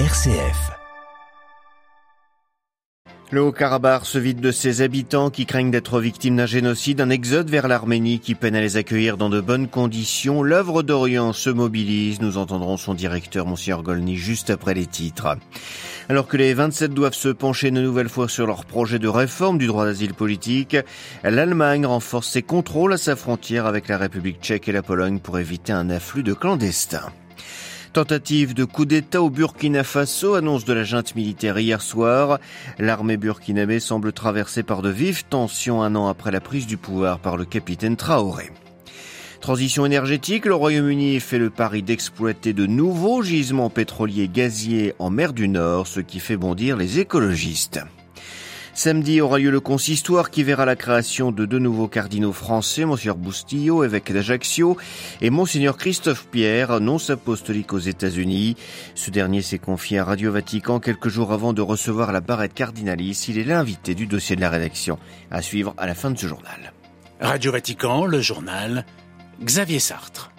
RCF. Le Haut-Karabakh se vide de ses habitants qui craignent d'être victimes d'un génocide, un exode vers l'Arménie qui peine à les accueillir dans de bonnes conditions. L'œuvre d'Orient se mobilise. Nous entendrons son directeur, Monsieur Golny, juste après les titres. Alors que les 27 doivent se pencher une nouvelle fois sur leur projet de réforme du droit d'asile politique, l'Allemagne renforce ses contrôles à sa frontière avec la République tchèque et la Pologne pour éviter un afflux de clandestins. Tentative de coup d'État au Burkina Faso, annonce de la junte militaire hier soir. L'armée burkinabé semble traversée par de vives tensions un an après la prise du pouvoir par le capitaine Traoré. Transition énergétique, le Royaume-Uni fait le pari d'exploiter de nouveaux gisements pétroliers gaziers en mer du Nord, ce qui fait bondir les écologistes. Samedi aura lieu le consistoire qui verra la création de deux nouveaux cardinaux français, Monseigneur Bustillo, évêque d'Ajaccio, et Monseigneur Christophe Pierre, nonce apostolique aux États-Unis. Ce dernier s'est confié à Radio Vatican quelques jours avant de recevoir la barrette cardinalice. Il est l'invité du dossier de la rédaction. À suivre à la fin de ce journal. Radio Vatican, le journal, Xavier Sartre.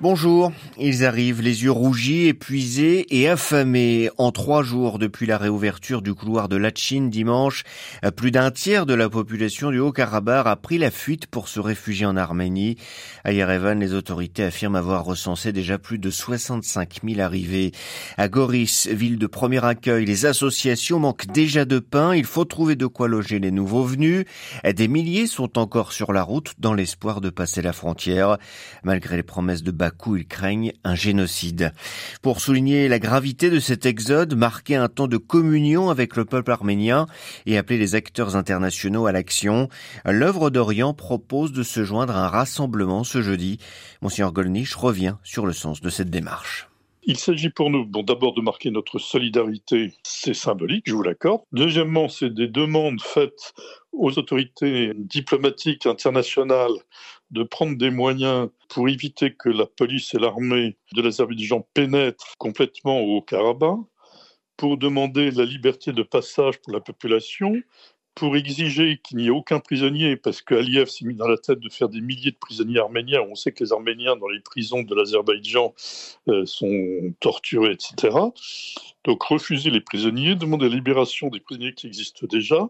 Bonjour, ils arrivent les yeux rougis, épuisés et affamés. En trois jours depuis la réouverture du couloir de Lachin dimanche, plus d'un tiers de la population du Haut-Karabakh a pris la fuite pour se réfugier en Arménie. À Yerevan, les autorités affirment avoir recensé déjà plus de 65 000 arrivées. À Goris, ville de premier accueil, les associations manquent déjà de pain. Il faut trouver de quoi loger les nouveaux venus. Des milliers sont encore sur la route dans l'espoir de passer la frontière. Malgré les promesses de coup, ils craignent un génocide. Pour souligner la gravité de cet exode, marquer un temps de communion avec le peuple arménien et appeler les acteurs internationaux à l'action, l'œuvre d'Orient propose de se joindre à un rassemblement ce jeudi. Monsieur Golnisch revient sur le sens de cette démarche. Il s'agit pour nous, d'abord de marquer notre solidarité, c'est symbolique, je vous l'accorde. Deuxièmement, c'est des demandes faites aux autorités diplomatiques internationales de prendre des moyens pour éviter que la police et l'armée de l'Azerbaïdjan pénètrent complètement au Karabakh, pour demander la liberté de passage pour la population, pour exiger qu'il n'y ait aucun prisonnier, parce qu'Aliyev s'est mis dans la tête de faire des milliers de prisonniers arméniens. On sait que les Arméniens dans les prisons de l'Azerbaïdjan euh, sont torturés, etc. Donc refuser les prisonniers, demander la libération des prisonniers qui existent déjà,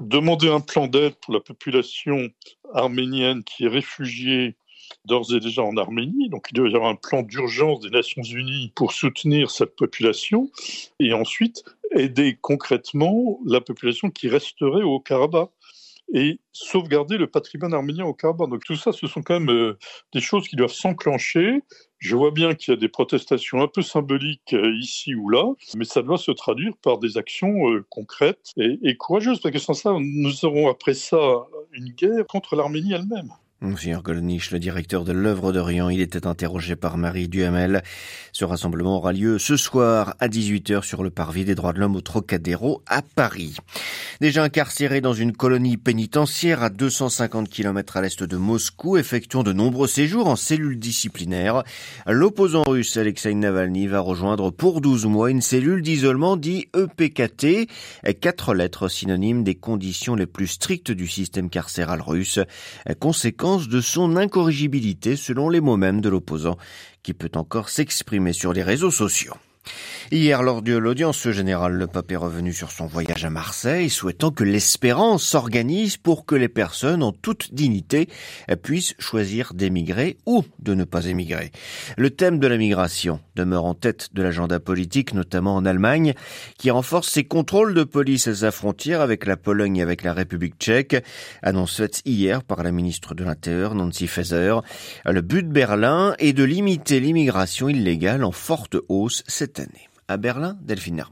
demander un plan d'aide pour la population arménienne qui est réfugiée d'ores et déjà en Arménie. Donc il doit y avoir un plan d'urgence des Nations Unies pour soutenir cette population et ensuite aider concrètement la population qui resterait au Karabakh et sauvegarder le patrimoine arménien au Karabakh. Donc tout ça, ce sont quand même euh, des choses qui doivent s'enclencher. Je vois bien qu'il y a des protestations un peu symboliques euh, ici ou là, mais ça doit se traduire par des actions euh, concrètes et, et courageuses, parce que sans ça, nous aurons après ça une guerre contre l'Arménie elle-même. Monsieur Golnisch, le directeur de l'œuvre d'Orient, il était interrogé par Marie Duhamel. Ce rassemblement aura lieu ce soir à 18h sur le parvis des droits de l'homme au Trocadéro à Paris. Déjà incarcéré dans une colonie pénitentiaire à 250 km à l'est de Moscou, effectuant de nombreux séjours en cellule disciplinaire, l'opposant russe Alexei Navalny va rejoindre pour 12 mois une cellule d'isolement dit EPKT, quatre lettres synonymes des conditions les plus strictes du système carcéral russe. Conséquence de son incorrigibilité selon les mots mêmes de l'opposant, qui peut encore s'exprimer sur les réseaux sociaux. Hier, lors de l'audience générale, le pape est revenu sur son voyage à Marseille, souhaitant que l'espérance s'organise pour que les personnes en toute dignité puissent choisir d'émigrer ou de ne pas émigrer. Le thème de la migration demeure en tête de l'agenda politique, notamment en Allemagne, qui renforce ses contrôles de police à sa frontière avec la Pologne et avec la République tchèque, annonce faite hier par la ministre de l'Intérieur, Nancy Faeser. Le but de Berlin est de limiter l'immigration illégale en forte hausse cette À Berlin, Delphine.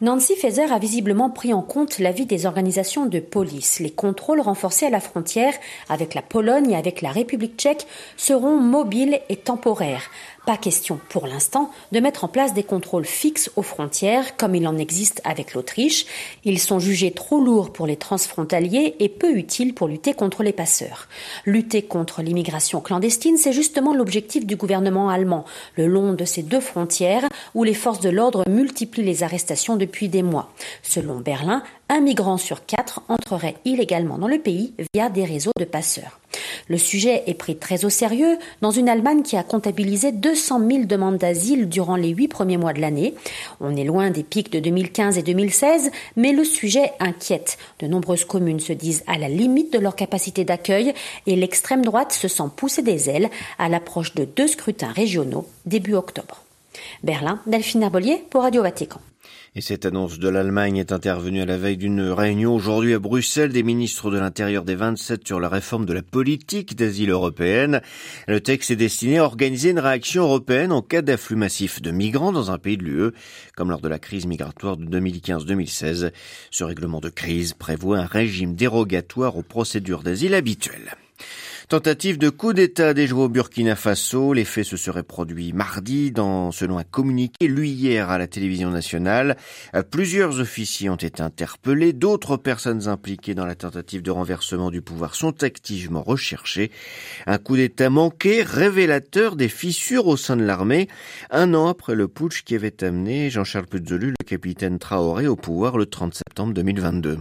Nancy Faeser a visiblement pris en compte l'avis des organisations de police. Les contrôles renforcés à la frontière avec la Pologne et avec la République tchèque seront mobiles et temporaires. Pas question pour l'instant de mettre en place des contrôles fixes aux frontières comme il en existe avec l'Autriche. Ils sont jugés trop lourds pour les transfrontaliers et peu utiles pour lutter contre les passeurs. Lutter contre l'immigration clandestine, c'est justement l'objectif du gouvernement allemand, le long de ces deux frontières où les forces de l'ordre multiplient les arrestations de depuis des mois. Selon Berlin, un migrant sur quatre entrerait illégalement dans le pays via des réseaux de passeurs. Le sujet est pris très au sérieux dans une Allemagne qui a comptabilisé 200 000 demandes d'asile durant les huit premiers mois de l'année. On est loin des pics de 2015 et 2016, mais le sujet inquiète. De nombreuses communes se disent à la limite de leur capacité d'accueil et l'extrême droite se sent pousser des ailes à l'approche de deux scrutins régionaux début octobre. Berlin, Delphine Herbolier pour Radio Vatican. Et cette annonce de l'Allemagne est intervenue à la veille d'une réunion aujourd'hui à Bruxelles des ministres de l'Intérieur des 27 sur la réforme de la politique d'asile européenne. Le texte est destiné à organiser une réaction européenne en cas d'afflux massif de migrants dans un pays de l'UE, comme lors de la crise migratoire de 2015-2016. Ce règlement de crise prévoit un régime dérogatoire aux procédures d'asile habituelles. Tentative de coup d'État déjoué au Burkina Faso. Les faits se seraient produits mardi dans, selon un communiqué lu hier à la télévision nationale. Plusieurs officiers ont été interpellés. D'autres personnes impliquées dans la tentative de renversement du pouvoir sont activement recherchées. Un coup d'État manqué, révélateur des fissures au sein de l'armée. Un an après le putsch qui avait amené Jean-Charles Puzolu, le capitaine Traoré, au pouvoir le 30 septembre 2022.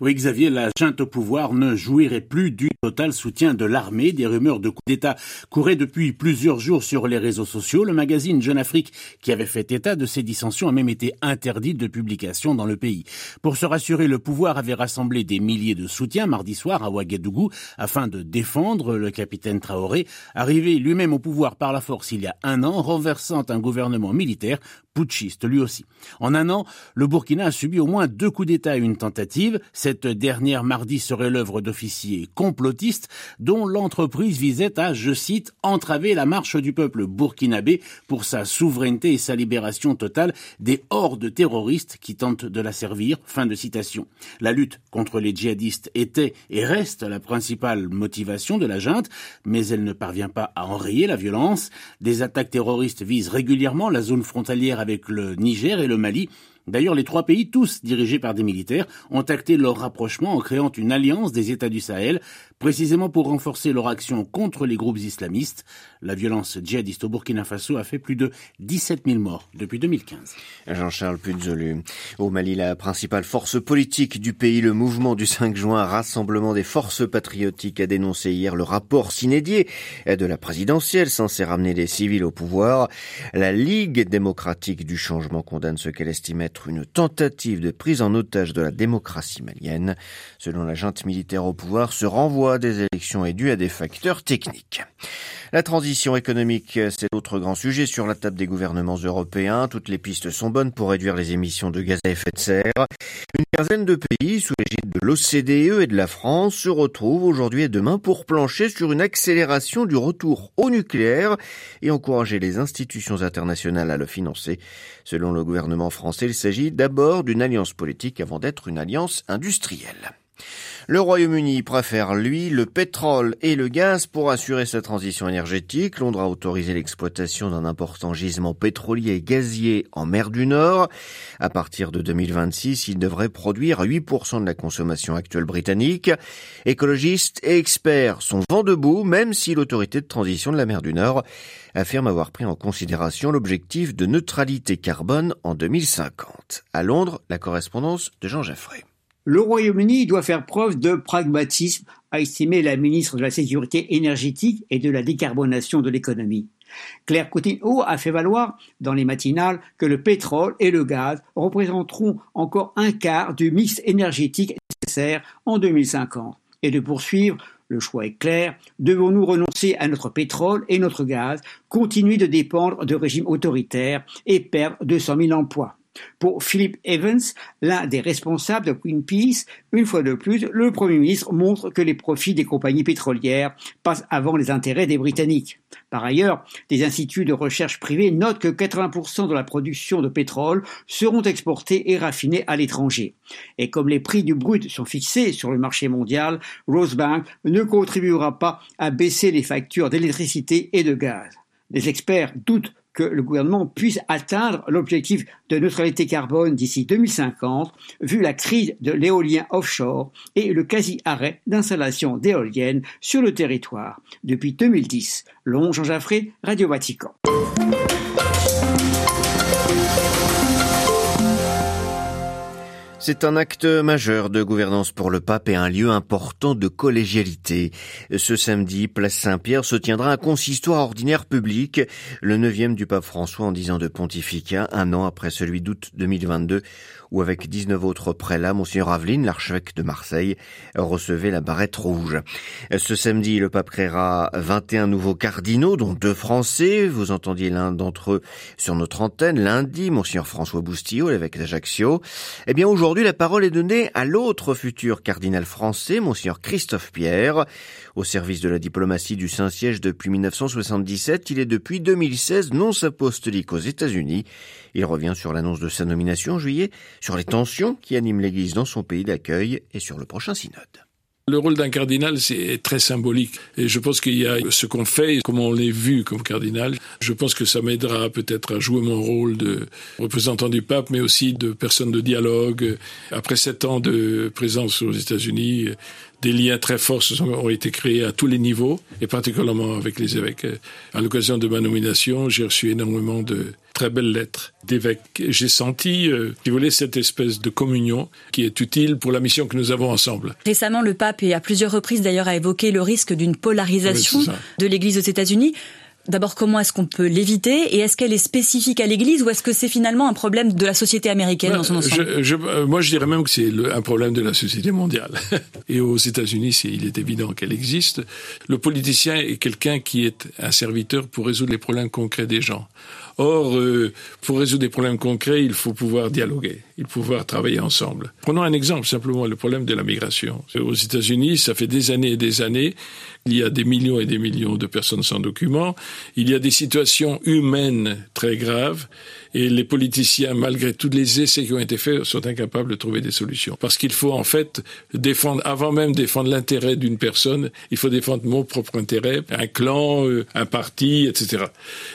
Oui, Xavier, la junte au pouvoir ne jouirait plus du total soutien de l'armée. Des rumeurs de coup d'État couraient depuis plusieurs jours sur les réseaux sociaux. Le magazine Jeune Afrique, qui avait fait état de ces dissensions, a même été interdit de publication dans le pays. Pour se rassurer, le pouvoir avait rassemblé des milliers de soutiens mardi soir à Ouagadougou afin de défendre le capitaine Traoré, arrivé lui-même au pouvoir par la force il y a un an, renversant un gouvernement militaire putschiste lui aussi. En un an, le Burkina a subi au moins deux coups d'État et une tentative. Cette dernière mardi serait l'œuvre d'officiers complotistes dont l'entreprise visait à, je cite, entraver la marche du peuple burkinabé pour sa souveraineté et sa libération totale des hordes terroristes qui tentent de la servir. Fin de citation. La lutte contre les djihadistes était et reste la principale motivation de la junte, mais elle ne parvient pas à enrayer la violence. Des attaques terroristes visent régulièrement la zone frontalière avec le Niger et le Mali D'ailleurs, les trois pays, tous dirigés par des militaires, ont acté leur rapprochement en créant une alliance des États du Sahel, précisément pour renforcer leur action contre les groupes islamistes. La violence djihadiste au Burkina Faso a fait plus de 17 000 morts depuis 2015. Jean-Charles Puzolu. Au Mali, la principale force politique du pays, le mouvement du 5 juin, Rassemblement des forces patriotiques, a dénoncé hier le rapport s'inédié de la présidentielle censé ramener les civils au pouvoir. La Ligue démocratique du changement condamne ce qu'elle estimait une tentative de prise en otage de la démocratie malienne. Selon la junte militaire au pouvoir, ce des élections est dû à des facteurs techniques. La transition économique, c'est l'autre grand sujet sur la table des gouvernements européens. Toutes les pistes sont bonnes pour réduire les émissions de gaz à effet de serre. Une quinzaine de pays, sous l'égide de l'OCDE et de la France, se retrouvent aujourd'hui et demain pour plancher sur une accélération du retour au nucléaire et encourager les institutions internationales à le financer. Selon le gouvernement français, il s'agit d'abord d'une alliance politique avant d'être une alliance industrielle. Le Royaume-Uni préfère, lui, le pétrole et le gaz pour assurer sa transition énergétique. Londres a autorisé l'exploitation d'un important gisement pétrolier et gazier en mer du Nord. À partir de 2026, il devrait produire 8% de la consommation actuelle britannique. Écologistes et experts sont vent debout, même si l'autorité de transition de la mer du Nord affirme avoir pris en considération l'objectif de neutralité carbone en 2050. À Londres, la correspondance de Jean Jaffray. Le Royaume-Uni doit faire preuve de pragmatisme, a estimé la ministre de la Sécurité énergétique et de la décarbonation de l'économie. Claire Coutinho a fait valoir dans les matinales que le pétrole et le gaz représenteront encore un quart du mix énergétique nécessaire en 2050 et de poursuivre le choix est clair. Devons-nous renoncer à notre pétrole et notre gaz, continuer de dépendre de régimes autoritaires et perdre 200 000 emplois? Pour Philip Evans, l'un des responsables de Greenpeace, une fois de plus, le Premier ministre montre que les profits des compagnies pétrolières passent avant les intérêts des Britanniques. Par ailleurs, des instituts de recherche privés notent que 80% de la production de pétrole seront exportés et raffinés à l'étranger. Et comme les prix du brut sont fixés sur le marché mondial, Rosebank ne contribuera pas à baisser les factures d'électricité et de gaz. Les experts doutent que le gouvernement puisse atteindre l'objectif de neutralité carbone d'ici 2050, vu la crise de l'éolien offshore et le quasi-arrêt d'installation d'éoliennes sur le territoire depuis 2010. Long Jean Jaffré, Radio Vatican. C'est un acte majeur de gouvernance pour le pape et un lieu important de collégialité. Ce samedi, place Saint-Pierre se tiendra un consistoire ordinaire public, le neuvième du pape François en dix ans de pontificat, un an après celui d'août 2022, où avec 19 autres prélats, Monseigneur Aveline, l'archevêque de Marseille, recevait la barrette rouge. Ce samedi, le pape créera 21 nouveaux cardinaux, dont deux français. Vous entendiez l'un d'entre eux sur notre antenne lundi, Monseigneur François Boustillot, l'évêque d'Ajaccio. Eh bien, aujourd'hui, Aujourd'hui, la parole est donnée à l'autre futur cardinal français, Monseigneur Christophe Pierre. Au service de la diplomatie du Saint-Siège depuis 1977, il est depuis 2016 nonce apostolique aux États-Unis. Il revient sur l'annonce de sa nomination en juillet, sur les tensions qui animent l'Église dans son pays d'accueil et sur le prochain synode. Le rôle d'un cardinal, c'est très symbolique. Et je pense qu'il y a ce qu'on fait, comment on l'est vu comme cardinal. Je pense que ça m'aidera peut-être à jouer mon rôle de représentant du pape, mais aussi de personne de dialogue. Après sept ans de présence aux États-Unis, des liens très forts ont été créés à tous les niveaux, et particulièrement avec les évêques. À l'occasion de ma nomination, j'ai reçu énormément de très belles lettres d'évêques. J'ai senti, euh, si vous voulez, cette espèce de communion qui est utile pour la mission que nous avons ensemble. Récemment, le pape, et à plusieurs reprises d'ailleurs, a évoqué le risque d'une polarisation de l'Église aux États-Unis. D'abord, comment est-ce qu'on peut l'éviter et est-ce qu'elle est spécifique à l'Église ou est-ce que c'est finalement un problème de la société américaine dans son ensemble? je, euh, Moi, je dirais même que c'est un problème de la société mondiale. et aux États-Unis, il est évident qu'elle existe. Le politicien est quelqu'un qui est un serviteur pour résoudre les problèmes concrets des gens. Or, euh, pour résoudre des problèmes concrets, il faut pouvoir dialoguer, il faut pouvoir travailler ensemble. Prenons un exemple, simplement le problème de la migration. Aux États-Unis, ça fait des années et des années, il y a des millions et des millions de personnes sans documents, il y a des situations humaines très graves, et les politiciens, malgré tous les essais qui ont été faits, sont incapables de trouver des solutions. Parce qu'il faut en fait défendre, avant même défendre l'intérêt d'une personne, il faut défendre mon propre intérêt, un clan, euh, un parti, etc.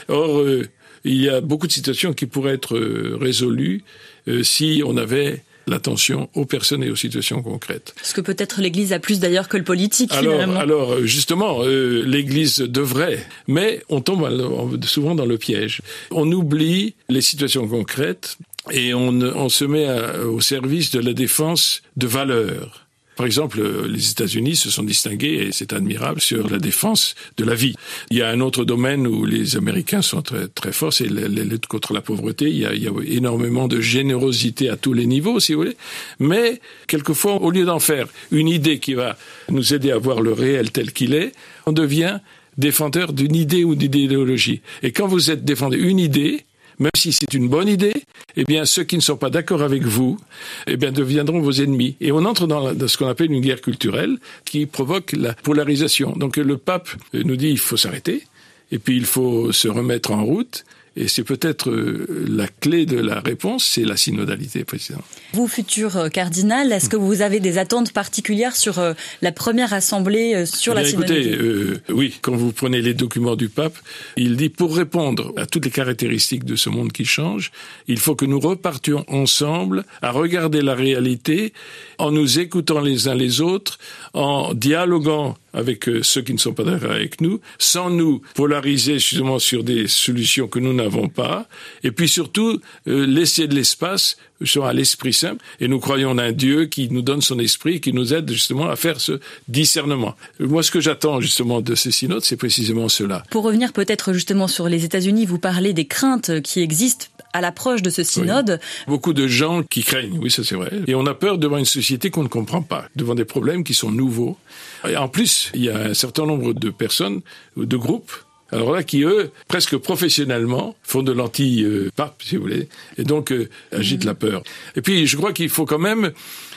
Or, euh, il y a beaucoup de situations qui pourraient être euh, résolues euh, si on avait l'attention aux personnes et aux situations concrètes. Ce que peut-être l'Église a plus d'ailleurs que le politique. Alors, alors euh, justement, l'Église devrait, mais on tombe souvent dans le piège. On oublie les situations concrètes et on, on se met au service de la défense de valeurs. Par exemple, les États-Unis se sont distingués, et c'est admirable, sur la défense de la vie. Il y a un autre domaine où les Américains sont très, très forts, c'est la, lutte contre la pauvreté. Il y, a, il y, a, énormément de générosité à tous les niveaux, si vous voulez. Mais, quelquefois, au lieu d'en faire une idée qui va nous aider à voir le réel tel qu'il est, on devient défendeur d'une idée ou d'une idéologie. Et quand vous êtes défendeur d'une idée, même si c'est une bonne idée, eh bien, ceux qui ne sont pas d'accord avec vous, eh bien, deviendront vos ennemis. Et on entre dans, ce qu'on appelle une guerre culturelle qui provoque la polarisation. Donc, le pape nous dit il faut s'arrêter, et puis il faut se remettre en route, et c'est peut-être euh, la clé de la réponse, c'est la synodalité, président. Vous, futur euh, cardinal, est-ce que vous avez des attentes particulières sur euh, la première assemblée sur la synodalité Écoutez, oui, quand vous prenez les documents du pape, il dit pour répondre à toutes les caractéristiques de ce monde qui change, il faut que nous repartions ensemble à regarder la réalité en nous écoutant les uns les autres, en dialoguant avec ceux qui ne sont pas d'accord avec nous, sans nous polariser justement sur des solutions que nous n'avons pas, et puis surtout euh, laisser de l'espace à l'Esprit Saint, et nous croyons en un Dieu qui nous donne son esprit, qui nous aide justement à faire ce discernement. Moi, ce que j'attends justement de ces synodes, c'est précisément cela. Pour revenir peut-être justement sur les États-Unis, vous parlez des craintes qui existent à l'approche de ce synode. Beaucoup de gens qui craignent, oui, ça c'est vrai. Et on a peur devant une société qu'on ne comprend pas, devant des problèmes qui sont nouveaux. Et en plus, il y a un certain nombre de personnes, de groupes, alors là, qui eux, presque professionnellement, font de l'anti-pape, si vous voulez, et donc euh, agitent la peur. Et puis, je crois qu'il faut quand même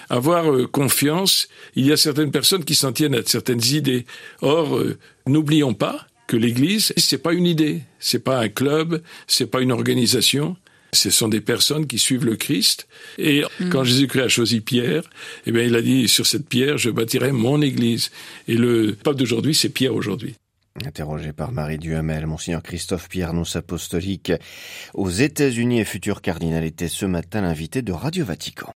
avoir euh, confiance. Il y a certaines personnes qui s'en tiennent à certaines idées. Or, euh, n'oublions pas que l'Église, c'est pas une idée, c'est pas un club, c'est pas une organisation. Ce sont des personnes qui suivent le Christ. Et mm. quand Jésus-Christ a choisi Pierre, eh bien, il a dit, sur cette pierre, je bâtirai mon église. Et le pape d'aujourd'hui, c'est Pierre aujourd'hui. Interrogé par Marie Duhamel, Monseigneur Christophe Pierre, nonce apostolique aux États-Unis et futur cardinal, était ce matin l'invité de Radio Vatican.